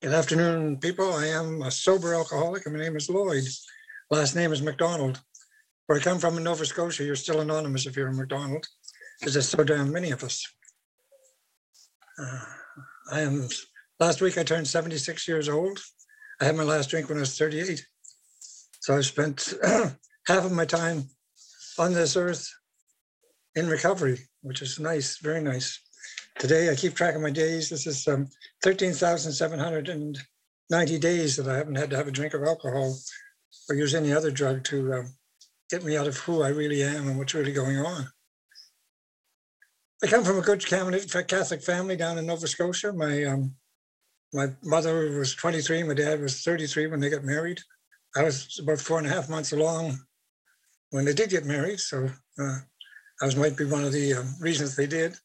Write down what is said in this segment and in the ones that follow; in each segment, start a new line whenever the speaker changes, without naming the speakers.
Good afternoon, people. I am a sober alcoholic and my name is Lloyd. Last name is McDonald. Where I come from in Nova Scotia, you're still anonymous if you're a McDonald. because There's so damn many of us. Uh, I am, last week I turned 76 years old. I had my last drink when I was 38. So I've spent half of my time on this earth in recovery, which is nice, very nice. Today, I keep track of my days. This is um, 13,790 days that I haven't had to have a drink of alcohol or use any other drug to um, get me out of who I really am and what's really going on. I come from a good Catholic family down in Nova Scotia. My um, my mother was 23, my dad was 33 when they got married. I was about four and a half months along when they did get married, so uh, I was might be one of the um, reasons they did.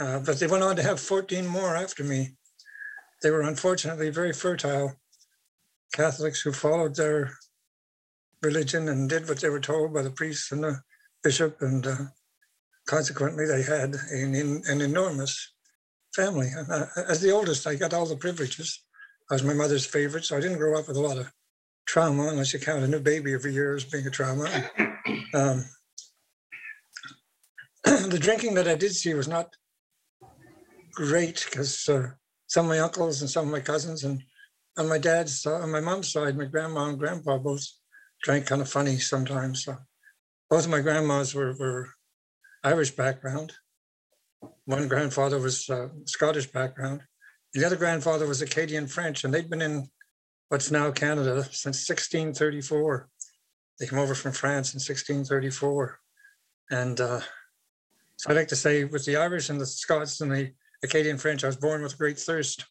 Uh, but they went on to have 14 more after me. They were unfortunately very fertile Catholics who followed their religion and did what they were told by the priest and the bishop. And uh, consequently, they had an, an enormous family. Uh, as the oldest, I got all the privileges. I was my mother's favorite, so I didn't grow up with a lot of trauma, unless you count a new baby every year as being a trauma. Um, the drinking that I did see was not great because uh, some of my uncles and some of my cousins and on my dad's uh, on my mom's side, my grandma and grandpa both drank kind of funny sometimes. So both of my grandmas were, were Irish background. One grandfather was uh, Scottish background. The other grandfather was Acadian French, and they'd been in what's now Canada since 1634. They came over from France in 1634. And uh, so I like to say, with the Irish and the Scots and the Acadian French. I was born with great thirst.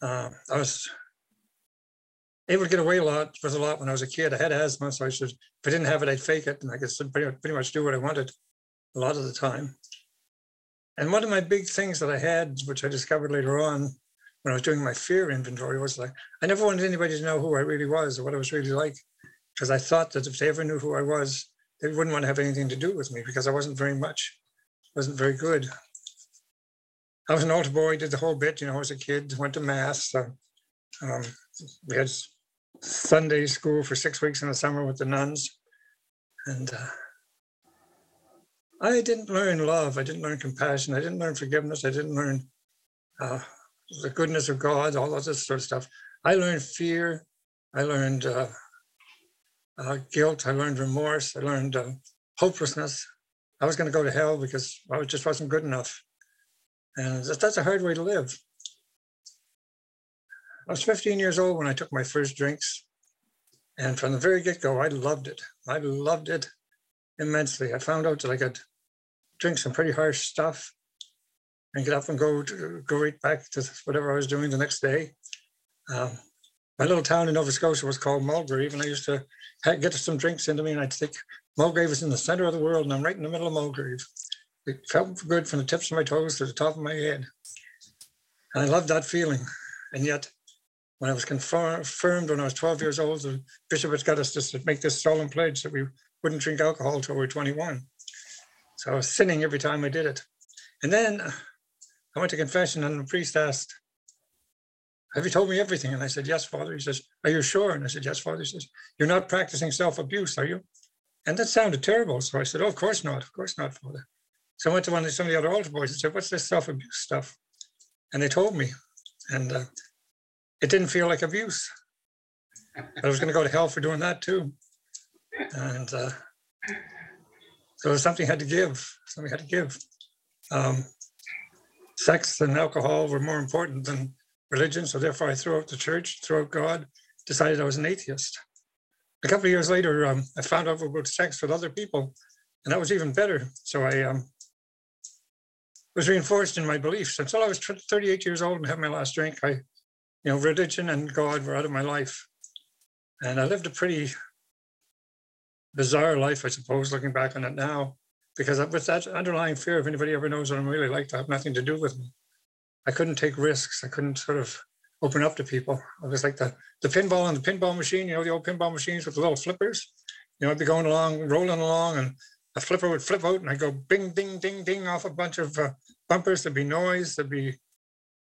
Uh, I was able to get away a lot with a lot when I was a kid. I had asthma, so I should, if I didn't have it, I'd fake it, and I could pretty much, pretty much do what I wanted a lot of the time. And one of my big things that I had, which I discovered later on when I was doing my fear inventory, was like I never wanted anybody to know who I really was or what I was really like, because I thought that if they ever knew who I was, they wouldn't want to have anything to do with me because I wasn't very much, wasn't very good. I was an altar boy, did the whole bit, you know, as a kid, went to mass. So, um, we had Sunday school for six weeks in the summer with the nuns. And uh, I didn't learn love. I didn't learn compassion. I didn't learn forgiveness. I didn't learn uh, the goodness of God, all of this sort of stuff. I learned fear. I learned uh, uh guilt. I learned remorse. I learned uh, hopelessness. I was going to go to hell because I just wasn't good enough. And that's a hard way to live. I was 15 years old when I took my first drinks. And from the very get go, I loved it. I loved it immensely. I found out that I could drink some pretty harsh stuff and get up and go to, go right back to whatever I was doing the next day. Um, my little town in Nova Scotia was called Mulgrave, and I used to get some drinks into me, and I'd think Mulgrave is in the center of the world, and I'm right in the middle of Mulgrave. It felt good from the tips of my toes to the top of my head. And I loved that feeling. And yet, when I was confirmed when I was 12 years old, the bishop had got us to make this solemn pledge that we wouldn't drink alcohol until we were 21. So I was sinning every time I did it. And then uh, I went to confession, and the priest asked, Have you told me everything? And I said, Yes, Father. He says, Are you sure? And I said, Yes, Father. He says, You're not practicing self abuse, are you? And that sounded terrible. So I said, Oh, of course not. Of course not, Father. So I went to one of some of the other altar boys and said, What's this self abuse stuff? And they told me. And uh, it didn't feel like abuse. I was going to go to hell for doing that too. And uh, so something had to give. Something had to give. Um, sex and alcohol were more important than religion. So therefore, I threw out the church, threw out God, decided I was an atheist. A couple of years later, um, I found out about sex with other people, and that was even better. So I um, was reinforced in my beliefs until I was 38 years old and had my last drink. I, you know, religion and God were out of my life. And I lived a pretty bizarre life, I suppose, looking back on it now, because with that underlying fear, if anybody ever knows what I'm really like, to have nothing to do with me. I couldn't take risks. I couldn't sort of open up to people. I was like the, the pinball on the pinball machine, you know, the old pinball machines with the little flippers. You know, I'd be going along, rolling along, and a flipper would flip out and I'd go bing, ding, ding, ding off a bunch of uh, bumpers. There'd be noise. There'd be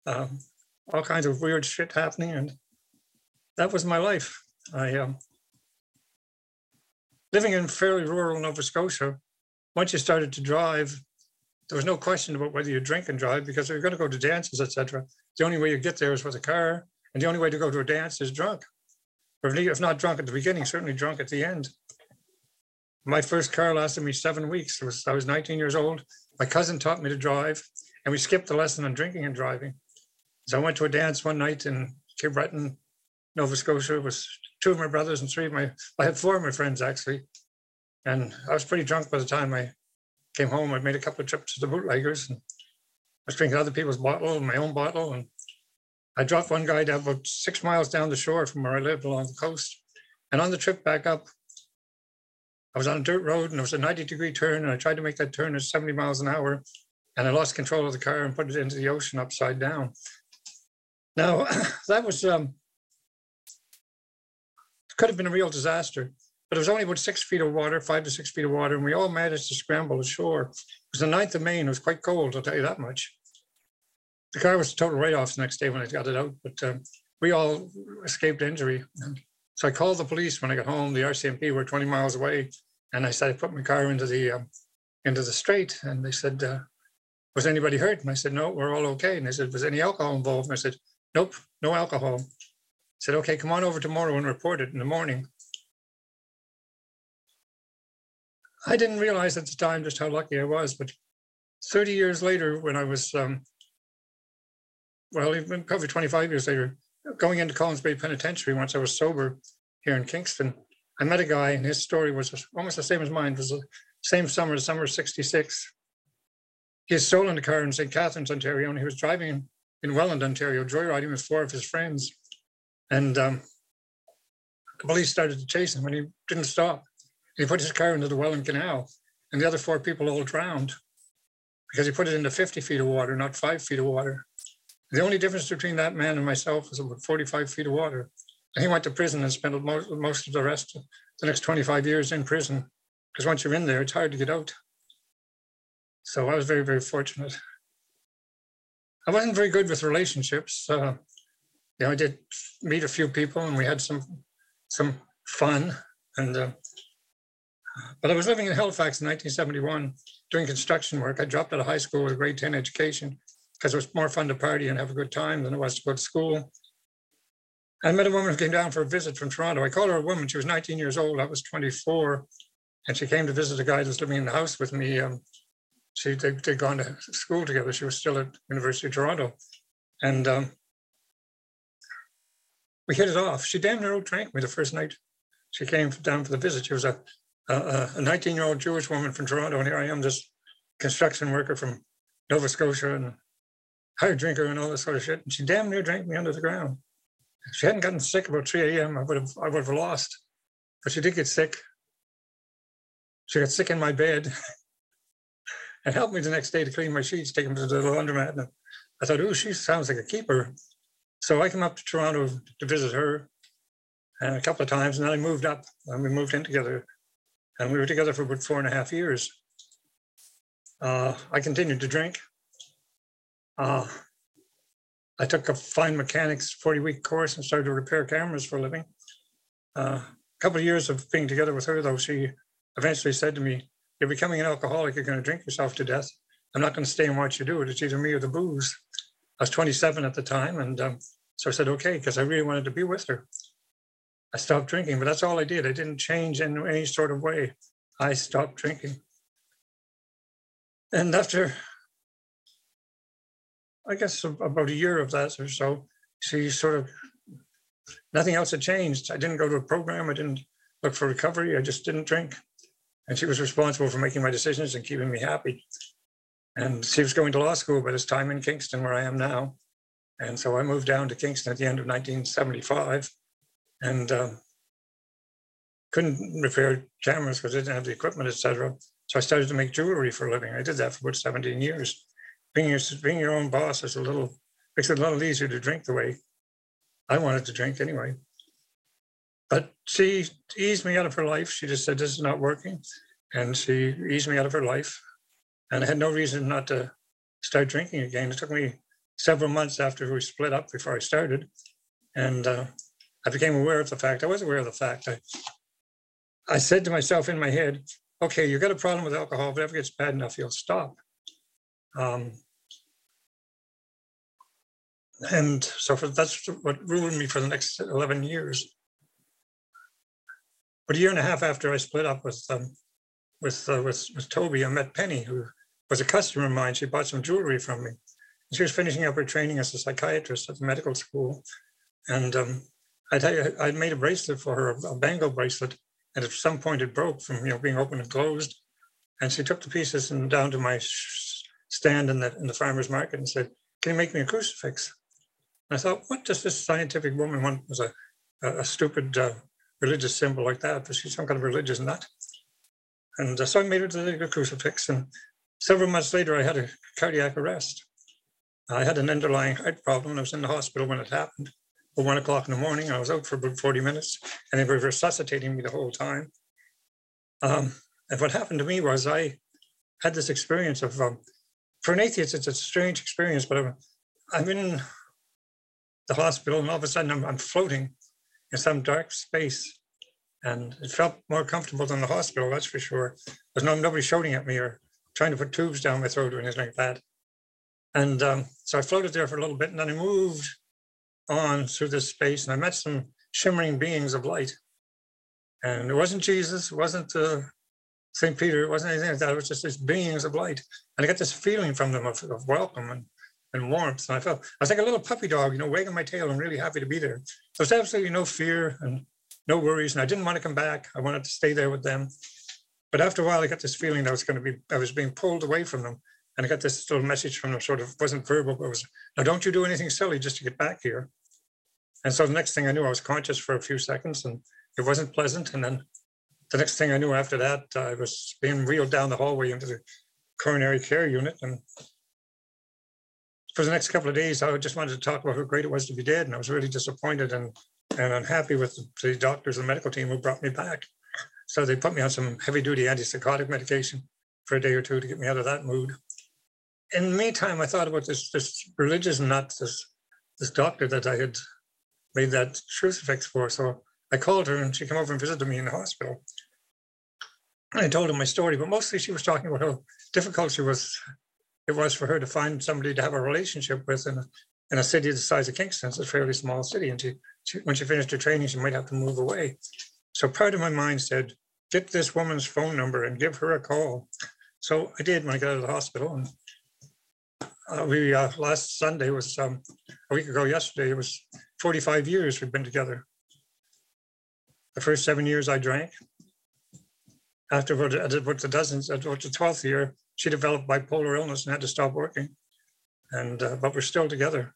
um, all kinds of weird shit happening. And that was my life. I, um, living in fairly rural Nova Scotia, once you started to drive, there was no question about whether you drink and drive because if you're going to go to dances, etc. The only way you get there is with a car, and the only way to go to a dance is drunk, if not drunk at the beginning, certainly drunk at the end. My first car lasted me seven weeks. Was, I was 19 years old. My cousin taught me to drive, and we skipped the lesson on drinking and driving. So I went to a dance one night in Cape Breton, Nova Scotia. It was two of my brothers and three of my, I had four of my friends actually. And I was pretty drunk by the time I came home. I made a couple of trips to the bootleggers and I was drinking other people's bottle and my own bottle. And I dropped one guy down about six miles down the shore from where I lived along the coast. And on the trip back up, I was on a dirt road and it was a 90 degree turn. And I tried to make that turn at 70 miles an hour. And I lost control of the car and put it into the ocean upside down. Now, that was, um, could have been a real disaster but it was only about six feet of water, five to six feet of water, and we all managed to scramble ashore. It was the 9th of May, and it was quite cold, I'll tell you that much. The car was a total write-off the next day when I got it out, but um, we all escaped injury. So I called the police when I got home. The RCMP were 20 miles away, and I said I put my car into the um, into the strait, and they said, uh, "Was anybody hurt?" And I said, "No, we're all okay." And they said, "Was any alcohol involved?" And I said, "Nope, no alcohol." I said, "Okay, come on over tomorrow and report it in the morning." I didn't realize at the time just how lucky I was, but 30 years later, when I was, um, well, even probably 25 years later, going into Collins Bay Penitentiary once I was sober here in Kingston, I met a guy and his story was almost the same as mine. It was the same summer, summer 66. He had stolen a car in St. Catharines, Ontario, and he was driving in Welland, Ontario, joyriding with four of his friends. And um, the police started to chase him and he didn't stop. He put his car into the Welland Canal, and the other four people all drowned because he put it into 50 feet of water, not five feet of water. The only difference between that man and myself was about 45 feet of water. And he went to prison and spent most, most of the rest of the next 25 years in prison because once you're in there, it's hard to get out. So I was very, very fortunate. I wasn't very good with relationships. Uh, you know, I did meet a few people and we had some some fun. And uh, but I was living in Halifax in 1971 doing construction work. I dropped out of high school with a grade 10 education because it was more fun to party and have a good time than it was to go to school. I met a woman who came down for a visit from Toronto. I call her a woman. She was 19 years old. I was 24. And she came to visit a guy that was living in the house with me. Um, she, they, they'd gone to school together. She was still at University of Toronto. And um, we hit it off. She damn near drank me the first night she came down for the visit. She was a a 19 year old Jewish woman from Toronto, and here I am, this construction worker from Nova Scotia and hard drinker and all this sort of shit. And she damn near drank me under the ground. If she hadn't gotten sick about 3 a.m., I would have I would have lost. But she did get sick. She got sick in my bed and helped me the next day to clean my sheets, take them to the laundromat. And I thought, oh, she sounds like a keeper. So I came up to Toronto to visit her and a couple of times, and then I moved up and we moved in together and we were together for about four and a half years. Uh, I continued to drink. Uh, I took a fine mechanics 40 week course and started to repair cameras for a living. Uh, a couple of years of being together with her, though, she eventually said to me, You're becoming an alcoholic, you're going to drink yourself to death. I'm not going to stay and watch you do it. It's either me or the booze. I was 27 at the time. And um, so I said, Okay, because I really wanted to be with her. I stopped drinking, but that's all I did. I didn't change in any sort of way. I stopped drinking. And after, I guess, about a year of that or so, she sort of, nothing else had changed. I didn't go to a program. I didn't look for recovery. I just didn't drink. And she was responsible for making my decisions and keeping me happy. And she was going to law school by this time in Kingston, where I am now. And so I moved down to Kingston at the end of 1975 and um, couldn't repair cameras because I didn't have the equipment, etc. So I started to make jewelry for a living. I did that for about 17 years. Being your, being your own boss is a little makes it a little easier to drink the way I wanted to drink anyway. But she eased me out of her life. She just said, This is not working. And she eased me out of her life. And I had no reason not to start drinking again. It took me several months after we split up before I started. And uh, I became aware of the fact, I was aware of the fact. I, I said to myself in my head, okay, you've got a problem with alcohol, if it ever gets bad enough, you'll stop. Um, and so for, that's what ruined me for the next 11 years. But a year and a half after I split up with um, with, uh, with with Toby, I met Penny, who was a customer of mine. She bought some jewelry from me. She was finishing up her training as a psychiatrist at the medical school, and um, I tell you, I made a bracelet for her, a bangle bracelet, and at some point it broke from you know being open and closed. And she took the pieces and down to my stand in the in the farmers market and said, "Can you make me a crucifix?" And I thought, what does this scientific woman want Was a a, a stupid uh, religious symbol like that? But she's some kind of religious nut. And uh, so I made her the crucifix. And several months later, I had a cardiac arrest. I had an underlying heart problem. I was in the hospital when it happened. At one o'clock in the morning, I was out for about 40 minutes, and they were resuscitating me the whole time. Um, and what happened to me was I had this experience of, um, for an atheist, it's a strange experience, but I'm, I'm in the hospital, and all of a sudden I'm, I'm floating in some dark space. And it felt more comfortable than the hospital, that's for sure. There's no nobody shouting at me or trying to put tubes down my throat or anything like that. And um, so I floated there for a little bit, and then I moved on through this space, and I met some shimmering beings of light. And it wasn't Jesus, it wasn't uh, St. Peter, it wasn't anything like that. It was just these beings of light. And I got this feeling from them of, of welcome and and warmth. And I felt I was like a little puppy dog, you know, wagging my tail. I'm really happy to be there. So there's absolutely no fear and no worries. And I didn't want to come back. I wanted to stay there with them. But after a while, I got this feeling that I was going to be, I was being pulled away from them. And I got this little message from them, sort of wasn't verbal, but was, now don't you do anything silly just to get back here. And so the next thing I knew, I was conscious for a few seconds and it wasn't pleasant. And then the next thing I knew after that, I was being wheeled down the hallway into the coronary care unit. And for the next couple of days, I just wanted to talk about how great it was to be dead. And I was really disappointed and, and unhappy with the doctors and medical team who brought me back. So they put me on some heavy duty antipsychotic medication for a day or two to get me out of that mood. In the meantime, I thought about this, this religious nut, this, this doctor that I had made that crucifix for. So I called her and she came over and visited me in the hospital. I told her my story, but mostly she was talking about how difficult she was it was for her to find somebody to have a relationship with in a, in a city the size of Kingston. It's a fairly small city. And she, she, when she finished her training, she might have to move away. So part of my mind said, get this woman's phone number and give her a call. So I did when I got out of the hospital. And uh, we uh, last Sunday was um, a week ago yesterday. It was 45 years we've been together. The first seven years I drank. After about, about the dozens, about the 12th year, she developed bipolar illness and had to stop working. And uh, but we're still together.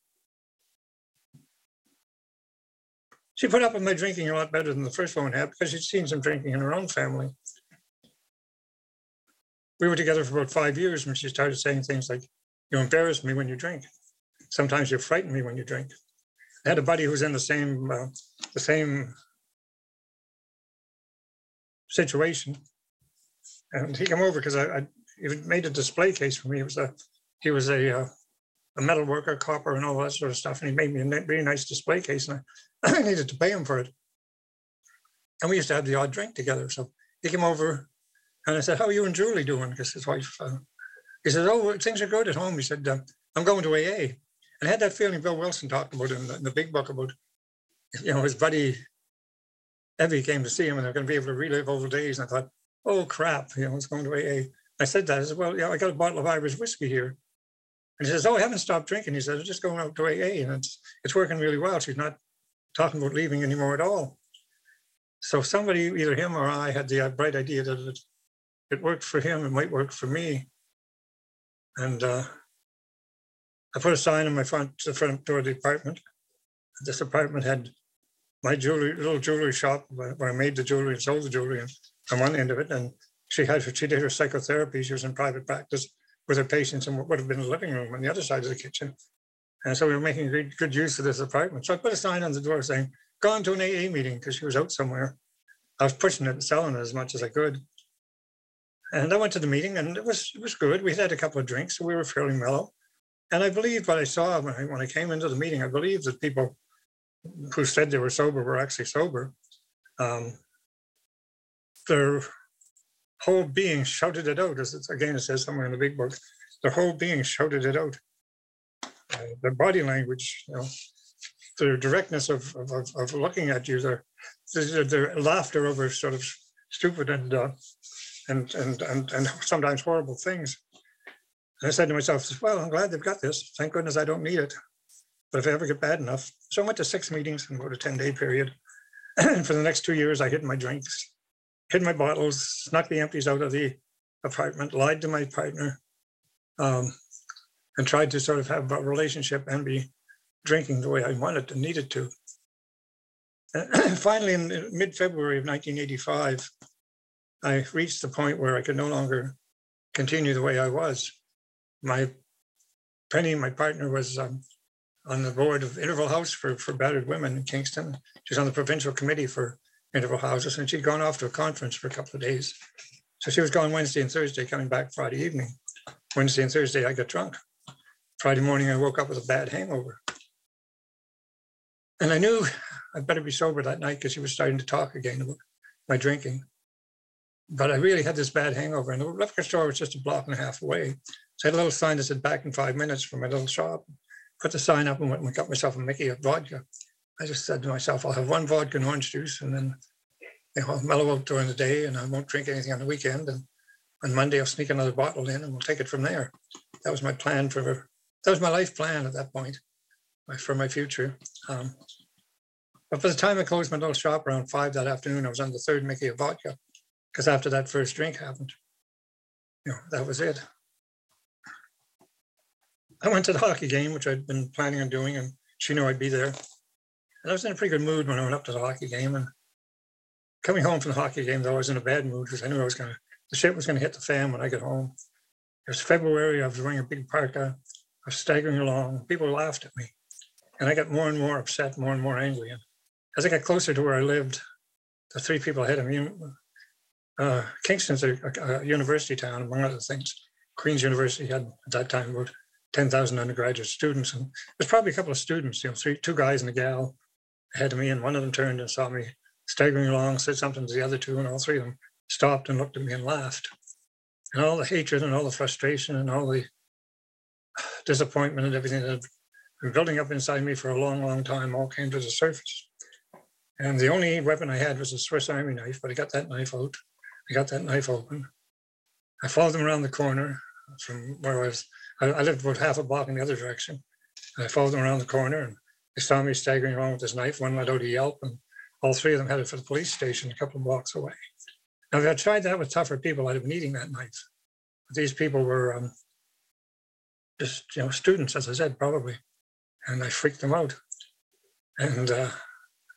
She put up with my drinking a lot better than the first woman had because she'd seen some drinking in her own family. We were together for about five years when she started saying things like, "You embarrass me when you drink. Sometimes you frighten me when you drink." I had a buddy who was in the same uh, the same situation, and he came over because I, I he made a display case for me. He was a he was a uh, a metal worker, copper, and all that sort of stuff. And he made me a really nice display case, and I, I needed to pay him for it. And we used to have the odd drink together. So he came over, and I said, "How are you and Julie doing?" Because his wife. Uh, he said, "Oh, things are good at home." He said, uh, "I'm going to AA," and I had that feeling Bill Wilson talked about in the, in the big book about, you know, his buddy Ebby came to see him, and they're going to be able to relive old days. And I thought, "Oh crap!" You know, it's going to AA. I said that. I said, well, yeah, I got a bottle of Irish whiskey here. And he says, oh, I haven't stopped drinking. He says, I'm just going out to AA and it's, it's working really well. She's not talking about leaving anymore at all. So somebody, either him or I, had the bright idea that it, it worked for him, it might work for me. And uh, I put a sign on my front, the front door of the apartment. This apartment had my jewelry, little jewelry shop where I made the jewelry and sold the jewelry on one end of it. And she had she did her psychotherapy. She was in private practice with her patients in what would have been the living room on the other side of the kitchen. And so we were making good, good use of this apartment. So I put a sign on the door saying, "Gone to an AA meeting" because she was out somewhere. I was pushing it selling it as much as I could. And I went to the meeting and it was it was good. We had a couple of drinks, so we were fairly mellow. And I believe what I saw when I, when I came into the meeting, I believe that people who said they were sober were actually sober. Um, their whole being shouted it out, as it's, again it says somewhere in the big book. Their whole being shouted it out. Uh, their body language, you know, their directness of, of, of, looking at you, their, their, their laughter over sort of stupid and, uh, and, and, and, and sometimes horrible things. And I said to myself, well, I'm glad they've got this. Thank goodness I don't need it. But if I ever get bad enough, so I went to six meetings and about a 10 day period. and for the next two years, I hid my drinks, hid my bottles, snuck the empties out of the apartment, lied to my partner, um, and tried to sort of have a relationship and be drinking the way I wanted and needed to. And finally, in mid February of 1985, I reached the point where I could no longer continue the way I was. My Penny, my partner, was um, on the board of Interval House for, for battered women in Kingston. She's on the provincial committee for interval houses, and she'd gone off to a conference for a couple of days. So she was gone Wednesday and Thursday, coming back Friday evening. Wednesday and Thursday, I got drunk. Friday morning, I woke up with a bad hangover. And I knew I'd better be sober that night because she was starting to talk again about my drinking. But I really had this bad hangover, and the liquor store was just a block and a half away. So I had a little sign that said back in five minutes from my little shop. Put the sign up and went and got myself a Mickey of vodka. I just said to myself, I'll have one vodka and orange juice, and then you know, I'll mellow out during the day, and I won't drink anything on the weekend. And on Monday, I'll sneak another bottle in, and we'll take it from there. That was my plan for that was my life plan at that point for my future. Um, but by the time I closed my little shop around five that afternoon, I was on the third Mickey of vodka because after that first drink happened, you know, that was it. I went to the hockey game, which I'd been planning on doing, and she knew I'd be there. And I was in a pretty good mood when I went up to the hockey game. And coming home from the hockey game, though, I was in a bad mood because I knew I was going to, the shit was going to hit the fan when I got home. It was February. I was wearing a big parka. I was staggering along. People laughed at me. And I got more and more upset, more and more angry. And as I got closer to where I lived, the three people ahead of me, uh, Kingston's a, a, a, university town, among other things. Queen's University had at that time about 10,000 undergraduate students. And there's probably a couple of students, you know, three, two guys and a gal ahead of me. And one of them turned and saw me staggering along, said something to the other two, and all three of them stopped and looked at me and laughed. And all the hatred and all the frustration and all the disappointment and everything that had been building up inside me for a long, long time all came to the surface. And the only weapon I had was a Swiss Army knife, but I got that knife out. I got that knife open. I followed them around the corner from where I was. I, lived about half a block in the other direction. I followed them around the corner and they saw me staggering along with his knife. One let out a yelp and all three of them headed for the police station a couple of blocks away. Now, if I tried that with tougher people, I'd have been eating that knife. But these people were um, just, you know, students, as I said, probably. And I freaked them out. And uh,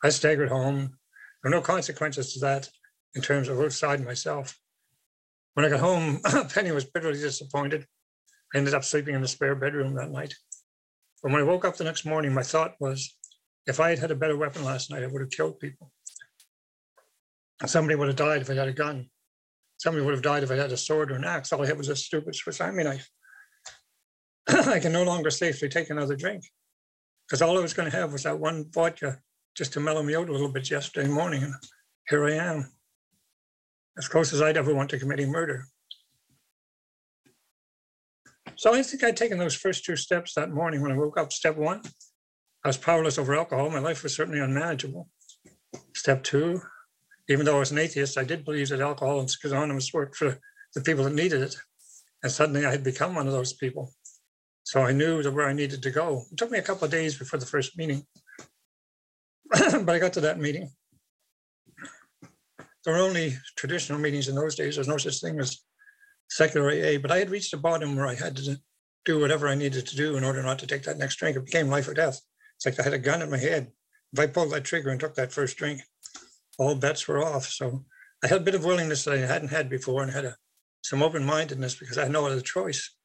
I staggered home. There were no consequences to that in terms of outside myself. When I got home, Penny was bitterly disappointed. I ended up sleeping in the spare bedroom that night. But when I woke up the next morning, my thought was, if I had had a better weapon last night, I would have killed people. Somebody would have died if I had a gun. Somebody would have died if I had a sword or an axe. All I had was a stupid Swiss Army knife. I can no longer safely take another drink because all I was going to have was that one vodka just to mellow me out a little bit yesterday morning. And here I am, as close as I'd ever want to committing murder. So I think I'd taken those first two steps that morning when I woke up. Step one, I was powerless over alcohol. My life was certainly unmanageable. Step two, even though I was an atheist, I did believe that Alcoholics Anonymous worked for the people that needed it. And suddenly I had become one of those people. So I knew where I needed to go. It took me a couple of days before the first meeting. but I got to that meeting. There were only traditional meetings in those days. There's no such thing as secular AA, but I had reached a bottom where I had to do whatever I needed to do in order not to take that next drink. It became life or death. It's like I had a gun in my head. If I pulled that trigger and took that first drink, all bets were off. So I had a bit of willingness that I hadn't had before and had a, some open mindedness because I had no other choice.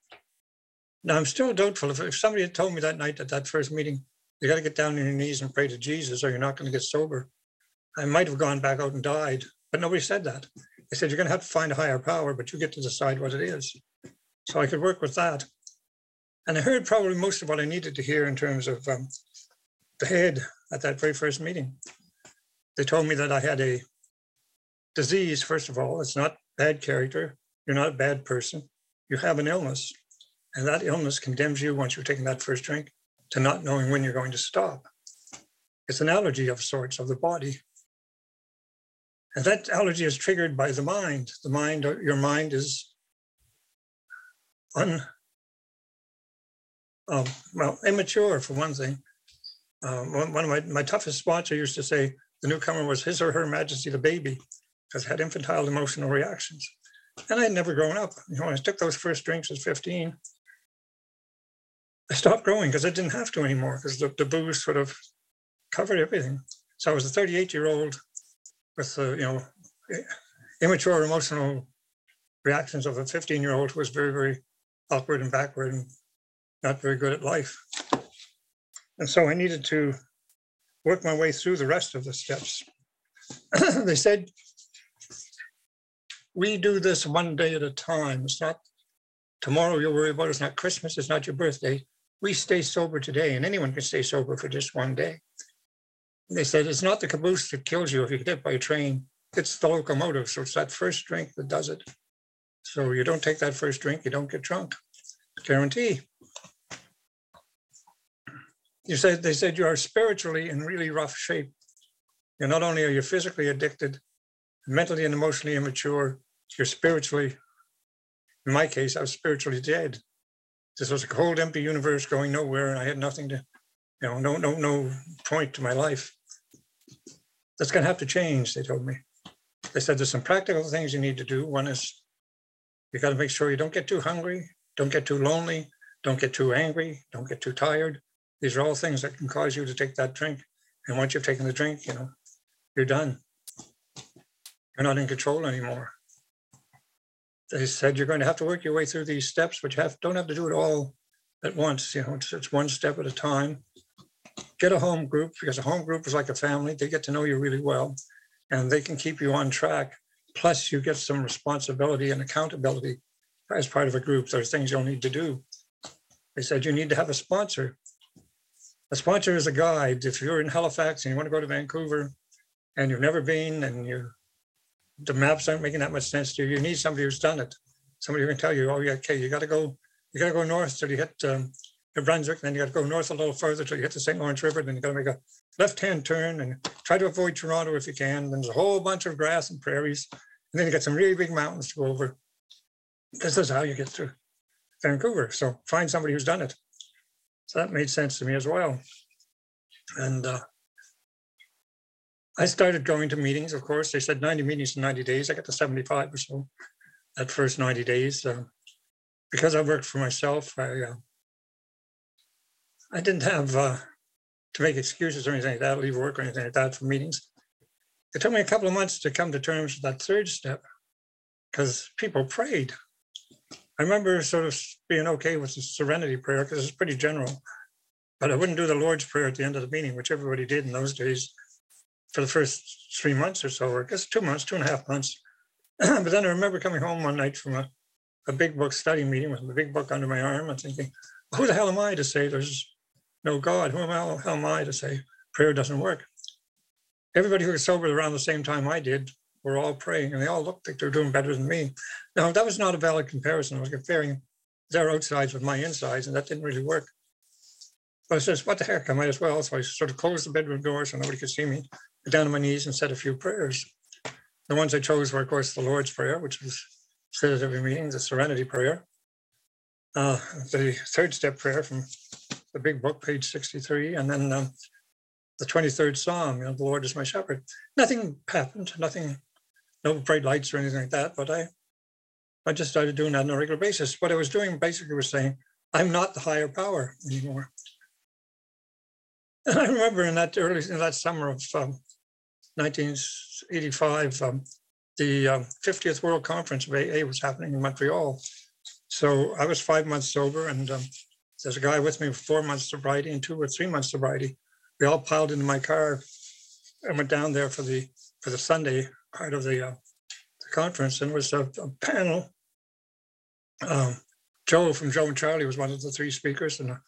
Now, I'm still doubtful if, if somebody had told me that night at that first meeting, you got to get down on your knees and pray to Jesus or you're not going to get sober. I might have gone back out and died, but nobody said that. They said, you're going to have to find a higher power, but you get to decide what it is. So I could work with that. And I heard probably most of what I needed to hear in terms of um, the head at that very first meeting. They told me that I had a disease, first of all. It's not bad character. You're not a bad person. You have an illness. And that illness condemns you once you've taken that first drink to not knowing when you're going to stop. It's an allergy of sorts of the body. And that allergy is triggered by the mind. The mind, your mind is un, um, well, immature for one thing. Um, one, of my, my toughest spots, I used to say the newcomer was his or her majesty the baby, because had infantile emotional reactions. And I had never grown up. You know, I took those first drinks at 15, I stopped growing because I didn't have to anymore because the, the booze sort of covered everything. So I was a 38 year old with, the you know, immature emotional reactions of a 15 year old who was very, very awkward and backward and not very good at life. And so I needed to work my way through the rest of the steps. they said, we do this one day at a time. It's not tomorrow you'll worry about. It's not Christmas. It's not your birthday. We stay sober today, and anyone can stay sober for just one day. They said it's not the caboose that kills you if you get hit by a train. It's the locomotive. So it's that first drink that does it. So you don't take that first drink, you don't get drunk. Guarantee. You said they said you are spiritually in really rough shape. You're not only are you physically addicted, mentally and emotionally immature, you're spiritually, in my case, I was spiritually dead. This was a cold, empty universe going nowhere, and I had nothing to, you know, no, no, no point to my life. That's going to have to change, they told me. They said there's some practical things you need to do. One is you got to make sure you don't get too hungry, don't get too lonely, don't get too angry, don't get too tired. These are all things that can cause you to take that drink. And once you've taken the drink, you know, you're done. You're not in control anymore. They said you're going to have to work your way through these steps, but you have don't have to do it all at once. You know, it's, it's one step at a time. Get a home group because a home group is like a family. They get to know you really well, and they can keep you on track. Plus, you get some responsibility and accountability as part of a group. There's things you'll need to do. They said you need to have a sponsor. A sponsor is a guide. If you're in Halifax and you want to go to Vancouver and you've never been and you the maps aren't making that much sense to you, you need somebody who's done it. Somebody who can tell you, oh yeah, okay, you got to go, you got to go north till you hit um, New Brunswick, and then you got to go north a little further till you hit the St. Lawrence River, then you got to make a left-hand turn and try to avoid Toronto if you can. Then there's a whole bunch of grass and prairies, and then you got some really big mountains to go over. This is how you get through Vancouver. So find somebody who's done it. So that made sense to me as well. And uh, I started going to meetings, of course. They said 90 meetings in 90 days. I got to 75 or so that first 90 days. Uh, because I worked for myself, I, uh, I didn't have uh, to make excuses or anything like that, leave work or anything like that for meetings. It took me a couple of months to come to terms with that third step because people prayed. I remember sort of being okay with the serenity prayer because it's pretty general, but I wouldn't do the Lord's Prayer at the end of the meeting, which everybody did in those days for the first three months or so, or I guess two months, two and a half months. but then I remember coming home one night from a, a big book study meeting with a big book under my arm and thinking, who the hell am I to say there's no God? Who am I, hell am I to say prayer doesn't work? Everybody who was sober around the same time I did were all praying and they all looked like they were doing better than me. Now, that was not a valid comparison. I was comparing their outsides with my insides, and that didn't really work. But I says, what the heck, I might as well. So I sort of closed the bedroom door so nobody could see me got down on my knees and said a few prayers. The ones I chose were, of course, the Lord's Prayer, which was said at every meeting, the Serenity Prayer, uh, the third step prayer from the big book, page 63, and then um, the 23rd Psalm, you know, the Lord is my shepherd. Nothing happened, nothing, no bright lights or anything like that, but I, I just started doing that on a regular basis. What I was doing basically was saying, I'm not the higher power anymore. And I remember in that early, in that summer of um, 1985, um, the um, 50th World Conference of AA was happening in Montreal. So I was five months sober, and um, there's a guy with me with four months sobriety and two or three months sobriety. We all piled into my car and went down there for the for the Sunday part of the, uh, the conference, and was a, a panel um, Joe from Joe and Charlie was one of the three speakers, and a,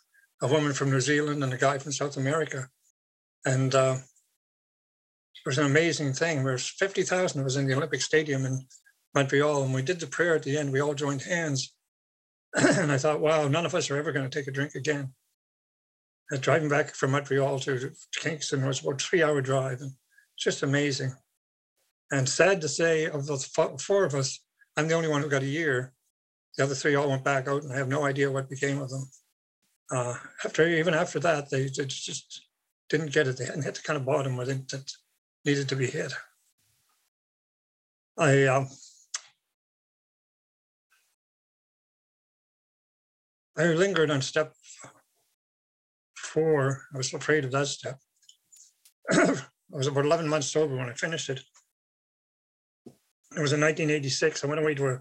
a woman from New Zealand and a guy from South America. And uh, it was an amazing thing. There was 50,000 of us in the Olympic Stadium in Montreal, and we did the prayer at the end. We all joined hands. and I thought, wow, none of us are ever going to take a drink again. And driving back from Montreal to Kingston was about three hour drive. And it's just amazing. And sad to say, of the four of us, I'm the only one who got a year. The other three all went back out, and I have no idea what became of them. Uh, after even after that, they, they, just didn't get it. They hadn't hit the kind of bottom where they needed to be hit. I um, I lingered on step four. I was afraid of that step. I was about 11 months sober when I finished it. It was in 1986. I went away to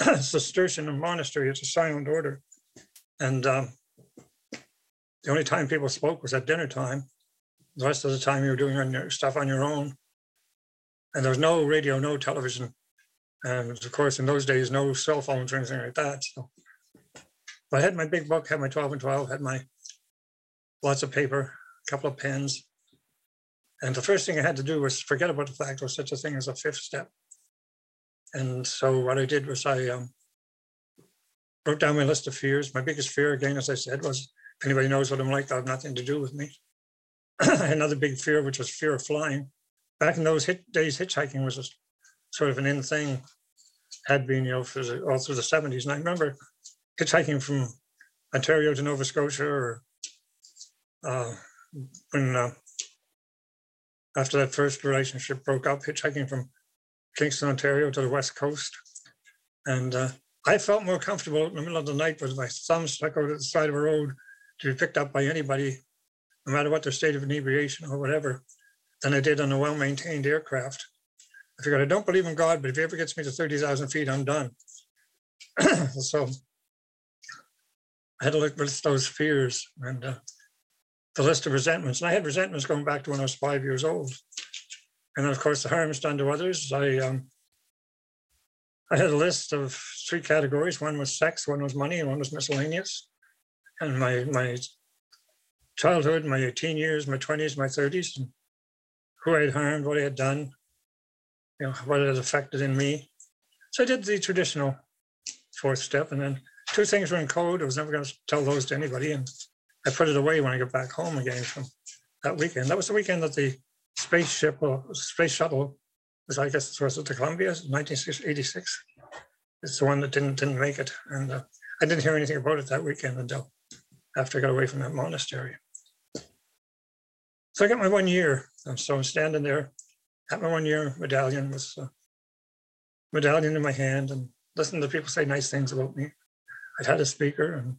a Cistercian monastery. It's a silent order. And um, the only time people spoke was at dinner time. The rest of the time you were doing your stuff on your own. And there was no radio, no television. And of course, in those days, no cell phones or anything like that. So I had my big book, had my 12 and 12, had my lots of paper, a couple of pens. And the first thing I had to do was forget about the fact there was such a thing as a fifth step. And so what I did was I um, wrote down my list of fears. My biggest fear, again, as I said, was if anybody knows what I'm like, they'll have nothing to do with me. Another big fear, which was fear of flying. Back in those hit days, hitchhiking was a, sort of an in thing, had been, you know, for the, all through the 70s. And I remember hitchhiking from Ontario to Nova Scotia or uh, when uh, after that first relationship broke up, hitchhiking from Kingston, Ontario to the West Coast. And uh, I felt more comfortable in the middle of the night with my thumb stuck out at the side of a road to be picked up by anybody, no matter what their state of inebriation or whatever, than I did on a well maintained aircraft. I figured I don't believe in God, but if he ever gets me to 30,000 feet, I'm done. so I had to look at those fears and uh, the list of resentments. And I had resentments going back to when I was five years old. And of course, the harms done to others. I um, I had a list of three categories. One was sex, one was money, and one was miscellaneous. And my my childhood, my teen years, my twenties, my thirties, who I had harmed, what I had done, you know, what it had affected in me. So I did the traditional fourth step, and then two things were in code. I was never going to tell those to anybody, and I put it away when I got back home again from that weekend. That was the weekend that the spaceship or space shuttle was, I guess, was it the Columbia, 1986. It's the one that didn't didn't make it, and uh, I didn't hear anything about it that weekend until after I got away from that monastery. So I got my one year. And So I'm standing there, got my one year medallion with a medallion in my hand, and listening to people say nice things about me. I'd had a speaker, and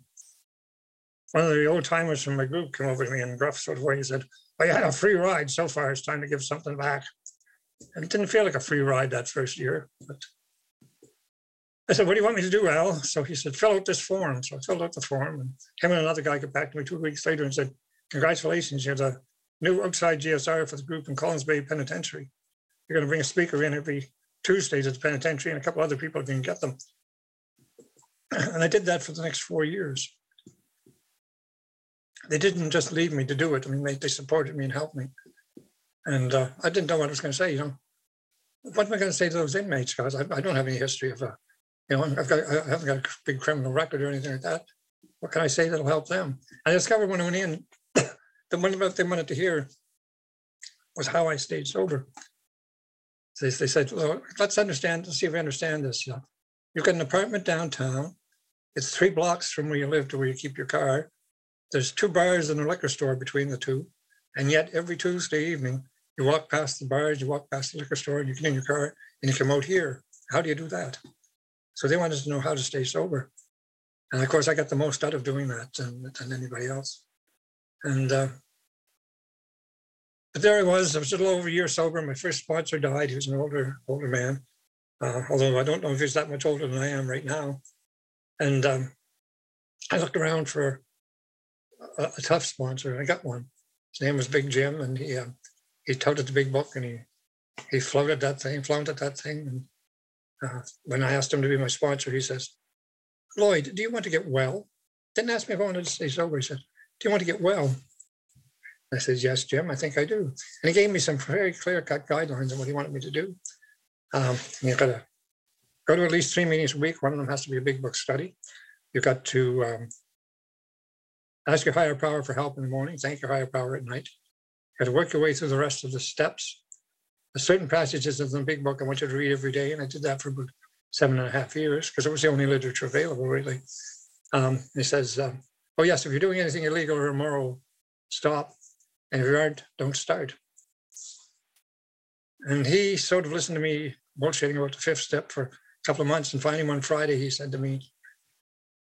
one of the old timers from my group came over to me in a gruff sort of way. and said, you had a free ride so far. It's time to give something back. And it didn't feel like a free ride that first year. But I said, What do you want me to do, Al? So he said, Fill out this form. So I filled out the form. And him and another guy got back to me two weeks later and said, Congratulations, you're the new outside GSR for the group in Collins Bay Penitentiary. You're going to bring a speaker in every Tuesday to the penitentiary, and a couple other people can get them. And I did that for the next four years they didn't just leave me to do it. I mean, they, they supported me and helped me. And uh, I didn't know what I was going to say, you know. What am I going to say to those inmates? Because I, I don't have any history of, uh, you know, I've got, I haven't got a big criminal record or anything like that. What can I say that'll help them? I discovered when I went in, the one thing they wanted to hear was how I stayed sober. So they, they said, well, let's understand, let's see if we understand this. You know, you've got an apartment downtown. It's three blocks from where you live to where you keep your car. There's two bars and a liquor store between the two. And yet every Tuesday evening, you walk past the bars, you walk past the liquor store, and you get in your car and you come out here. How do you do that? So they wanted to know how to stay sober. And of course, I got the most out of doing that than, than anybody else. And uh, but there I was. I was a little over a year sober. My first sponsor died. He was an older older man, uh, although I don't know if he's that much older than I am right now. And um, I looked around for a, a, tough sponsor. I got one. His name was Big Jim, and he uh, he toted the big book and he he floated that thing, flaunted that thing. And uh, when I asked him to be my sponsor, he says, Lloyd, do you want to get well? Didn't ask me if I wanted to stay sober. He said, Do you want to get well? I said, Yes, Jim, I think I do. And he gave me some very clear cut guidelines on what he wanted me to do. Um, you've got to go to at least three meetings a week. One of them has to be a big book study. You've got to um, ask your higher power for help in the morning, thank your higher power at night. You've got to work your way through the rest of the steps. There's certain passages of the big book I want you to read every day, and I did that for about seven and a half years because it was the only literature available, really. Um, he says, um, "Oh yes, if you're doing anything illegal or immoral, stop, and if you aren't, don't start." And he sort of listened to me bullshitting about the fifth step for a couple of months, and finally one Friday he said to me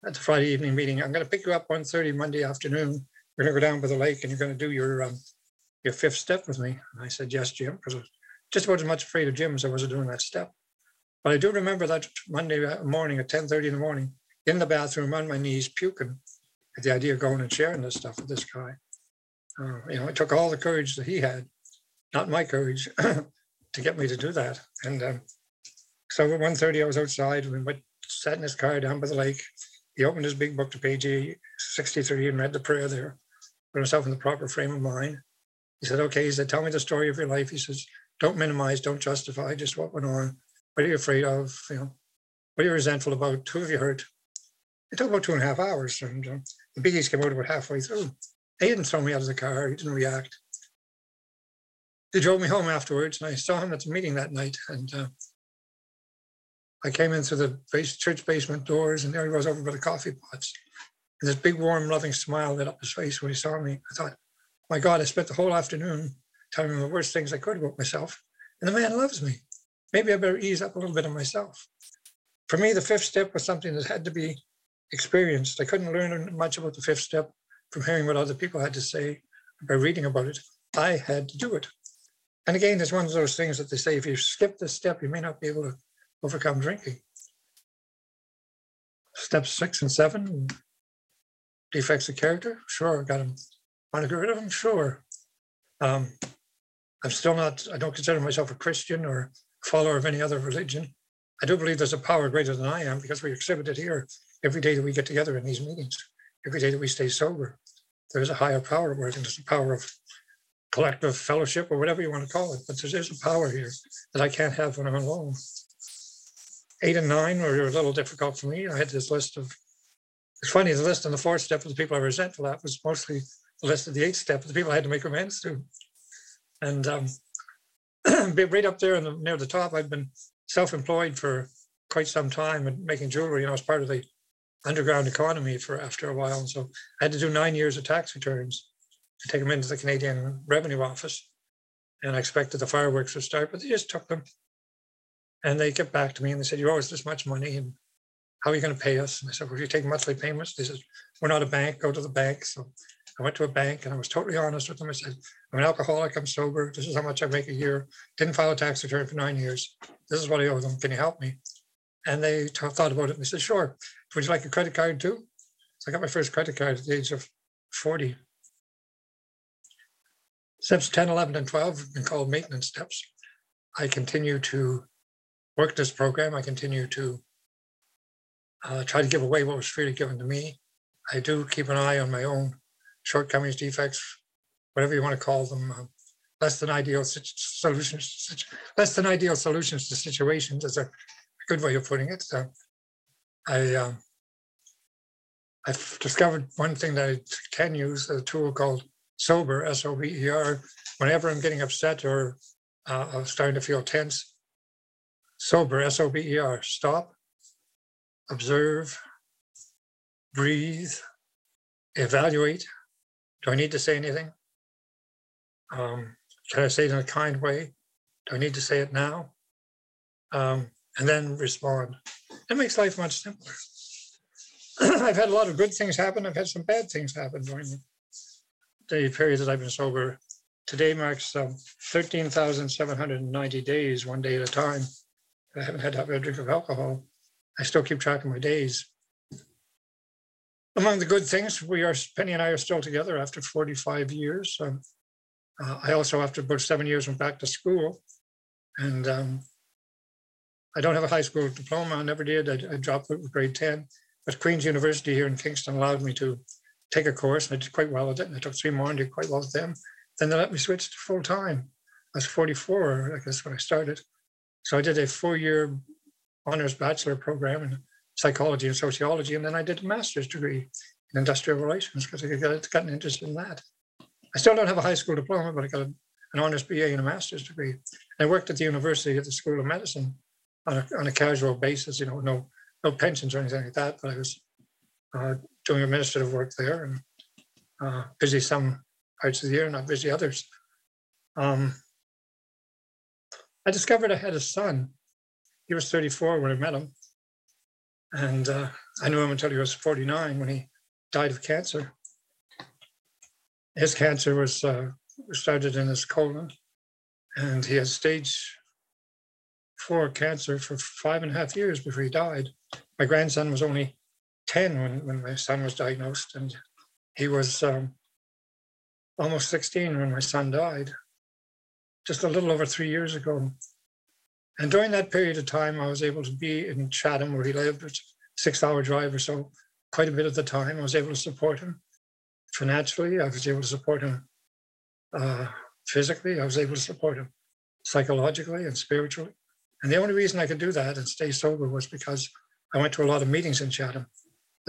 at the Friday evening meeting, "I'm going to pick you up 1.30 Monday afternoon. We're going to go down by the lake, and you're going to do your um, your fifth step with me." And I said, "Yes, Jim," because I was just about as much afraid of Jim as I was of doing that step. But I do remember that Monday morning at 10:30 in the morning in the bathroom on my knees puking at the idea of going and sharing this stuff with this guy. Uh, you know, it took all the courage that he had, not my courage, to get me to do that. And um, so at 1.30 I was outside. We went, sat in his car down by the lake. He opened his big book to page 63 and read the prayer there, put himself in the proper frame of mind. He said, okay, he said, tell me the story of your life. He says, don't minimize, don't justify, just what went on. What are you afraid of? You know, what are you resentful about? Who have you hurt? It took about two and a half hours, and uh, the biggies came out about halfway through. He didn't throw me out of the car. He didn't react. They drove me home afterwards, and I saw him at the meeting that night. And uh, I came in through the base, church basement doors, and there he was over by the coffee pots. And this big, warm, loving smile lit up his face when he saw me. I thought, my God, I spent the whole afternoon telling him the worst things I could about myself. And the man loves me maybe I better ease up a little bit on myself. For me, the fifth step was something that had to be experienced. I couldn't learn much about the fifth step from hearing what other people had to say by reading about it. I had to do it. And again, it's one of those things that they say if you skip this step, you may not be able to overcome drinking. Steps six and seven, defects of character, sure, got them. Want to get rid of them? Sure. Um, I'm still not, I don't consider myself a Christian or follower of any other religion. I do believe there's a power greater than I am because we exhibit it here every day that we get together in these meetings, every day that we stay sober. There's a higher power where there's a power of collective fellowship or whatever you want to call it, but there's a power here that I can't have when I'm alone. Eight and nine were a little difficult for me. I had this list of, it's funny, the list on the fourth step of the people I resentful at was mostly the list of the eighth step of the people I had to make amends to. And um, right up there the, near the top, I've been self-employed for quite some time and making jewelry. You know, as part of the underground economy for after a while. And so I had to do nine years of tax returns to take them into the Canadian Revenue Office. And I expected the fireworks would start, but they just took them. And they get back to me and they said, You owe us this much money. And how are you going to pay us? And I said, Well, you take monthly payments, they said, We're not a bank, go to the bank. So I went to a bank and I was totally honest with them. I said, I'm an alcoholic, I'm sober. This is how much I make a year. Didn't file a tax return for nine years. This is what I owe them. Can you help me? And they t- thought about it and they said, Sure. Would you like a credit card too? So I got my first credit card at the age of 40. Steps 10, 11, and 12 have been called maintenance steps. I continue to work this program. I continue to uh, try to give away what was freely given to me. I do keep an eye on my own shortcomings, defects, whatever you want to call them, uh, less than ideal solutions, less than ideal solutions to situations is a good way of putting it. So I, uh, I've discovered one thing that I can use, a tool called Sober, S-O-B-E-R, whenever I'm getting upset or uh, starting to feel tense. Sober, S-O-B-E-R, stop, observe, breathe, evaluate, do I need to say anything? Um, can I say it in a kind way? Do I need to say it now? Um, and then respond. It makes life much simpler. I've had a lot of good things happen. I've had some bad things happen during the period that I've been sober. Today marks um, 13,790 days, one day at a time. I haven't had a drink of alcohol. I still keep track of my days among the good things, we are Penny and I are still together after 45 years. Um, uh, I also, after about seven years, went back to school, and um, I don't have a high school diploma. I never did. I, I dropped out with grade 10, but Queen's University here in Kingston allowed me to take a course, and I did quite well at it. And I took three more and did quite well with them. Then they let me switch to full time. I was 44, I guess, when I started. So I did a four-year honors bachelor program in psychology and sociology, and then I did a master's degree in industrial relations because I got, got an interest in that. I still don't have a high school diploma, but I got a, an honors BA and a master's degree. I worked at the university at the School of Medicine on a, on a casual basis, you know, no no pensions or anything like that, but I was uh, doing administrative work there and uh, busy some parts of the year, not busy others. Um, I discovered I had a son. He was 34 when I met him. And uh, I knew him until he was 49 when he died of cancer. His cancer was uh, started in his colon, and he had stage four cancer for five and a half years before he died. My grandson was only 10 when, when my son was diagnosed, and he was um, almost 16 when my son died, just a little over three years ago. And during that period of time, I was able to be in Chatham, where he lived, which six hour drive or so, quite a bit of the time. I was able to support him financially. I was able to support him uh, physically. I was able to support him psychologically and spiritually. And the only reason I could do that and stay sober was because I went to a lot of meetings in Chatham.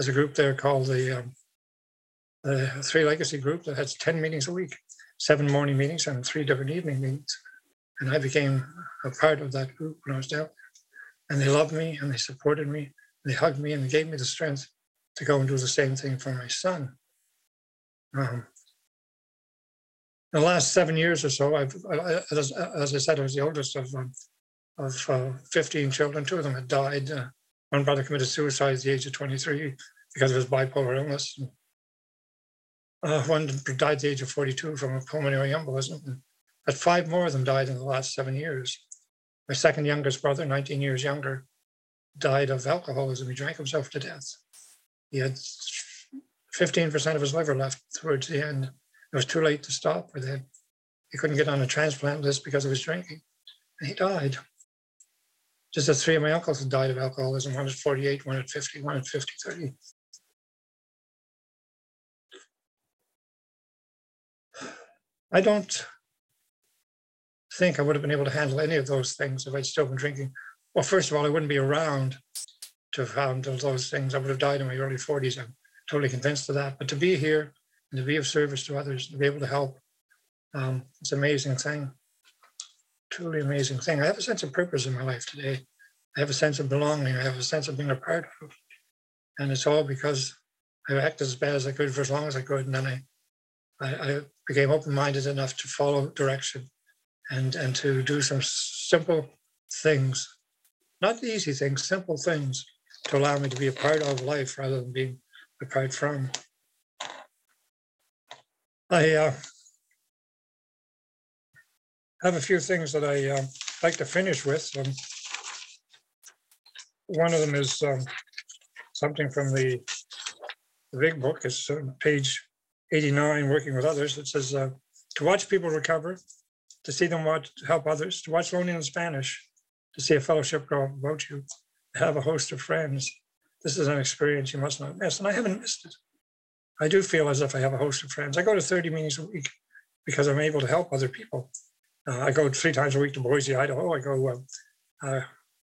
There's a group there called the, um, the Three Legacy Group that has 10 meetings a week, seven morning meetings and three different evening meetings. And I became a part of that group when I was down there. And they loved me and they supported me. They hugged me and they gave me the strength to go and do the same thing for my son. Um, the last seven years or so, I've, I, as, as, I said, I was the oldest of um, of uh, 15 children. Two of them had died. Uh, one brother committed suicide at the age of 23 because of his bipolar illness. Uh, one died at the age of 42 from a pulmonary embolism. But five more of them died in the last seven years. My second youngest brother, 19 years younger, died of alcoholism. He drank himself to death. He had 15% of his liver left towards the end. It was too late to stop, or they, he couldn't get on a transplant list because of his drinking. And he died just as three of my uncles had died of alcoholism, one at 48, one at 50, one at 50, 30. I don't think I would have been able to handle any of those things if I'd still been drinking. Well, first of all, I wouldn't be around to have handled those things. I would have died in my early 40s. I'm totally convinced of that. But to be here and to be of service to others, to be able to help, um, it's an amazing thing truly amazing thing. I have a sense of purpose in my life today. I have a sense of belonging. I have a sense of being a part of. And it's all because I acted as bad as I could for as long as I could. And then I, I, I became open-minded enough to follow direction and, and to do some simple things, not the easy things, simple things to allow me to be a part of life rather than being apart from. I uh, have a few things that I uh, like to finish with. Um, one of them is um, something from the, the big book. It's uh, page 89, Working with Others. It says, uh, to watch people recover, to see them watch, help others, to watch Lonely in Spanish, to see a fellowship grow about you, to have a host of friends. This is an experience you must not miss. And I haven't missed it. I do feel as if I have a host of friends. I go to 30 meetings a week because I'm able to help other people. Uh, I go three times a week to Boise, Idaho. I go uh, uh,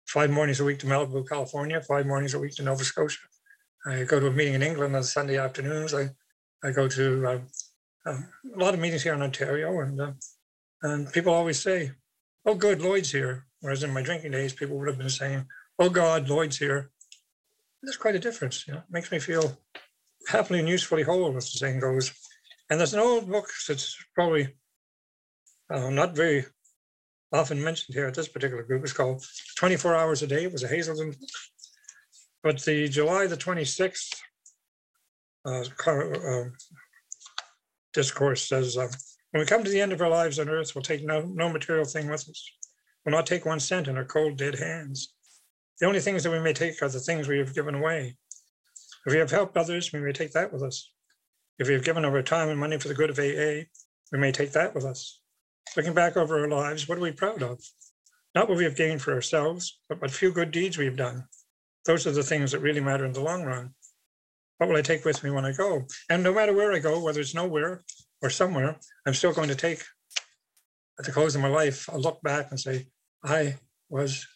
five mornings a week to Malibu, California, five mornings a week to Nova Scotia. I go to a meeting in England on Sunday afternoons. I, I go to uh, um, a lot of meetings here in Ontario, and uh, and people always say, "Oh, good, Lloyd's here." Whereas in my drinking days, people would have been saying, "Oh God, Lloyd's here." There's quite a difference. You know, it makes me feel happily and usefully whole, as the saying goes. And there's an old book that's probably uh, not very often mentioned here at this particular group. It's called 24 Hours a Day. It was a Hazelden. But the July the 26th uh, uh, discourse says, uh, when we come to the end of our lives on earth, we'll take no, no material thing with us. We'll not take one cent in our cold, dead hands. The only things that we may take are the things we have given away. If we have helped others, we may take that with us. If we have given our time and money for the good of AA, we may take that with us. Looking back over our lives, what are we proud of? Not what we have gained for ourselves, but what few good deeds we have done. those are the things that really matter in the long run. What will I take with me when I go? And no matter where I go, whether it's nowhere or somewhere, I'm still going to take at the close of my life, I'll look back and say, I was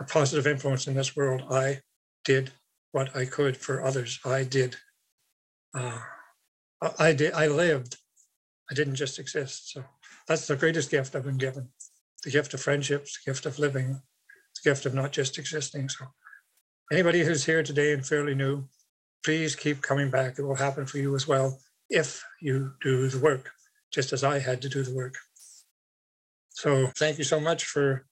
a positive influence in this world. I did what I could for others. I did. Uh, I did. I lived. I didn't just exist. So that's the greatest gift I've been given: the gift of friendships, the gift of living, the gift of not just existing. So anybody who's here today and fairly new, please keep coming back. It will happen for you as well if you do the work, just as I had to do the work. So thank you so much for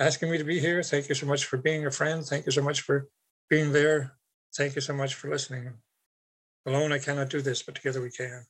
asking me to be here. Thank you so much for being a friend. Thank you so much for being there. Thank you so much for listening. Alone, I cannot do this, but together we can.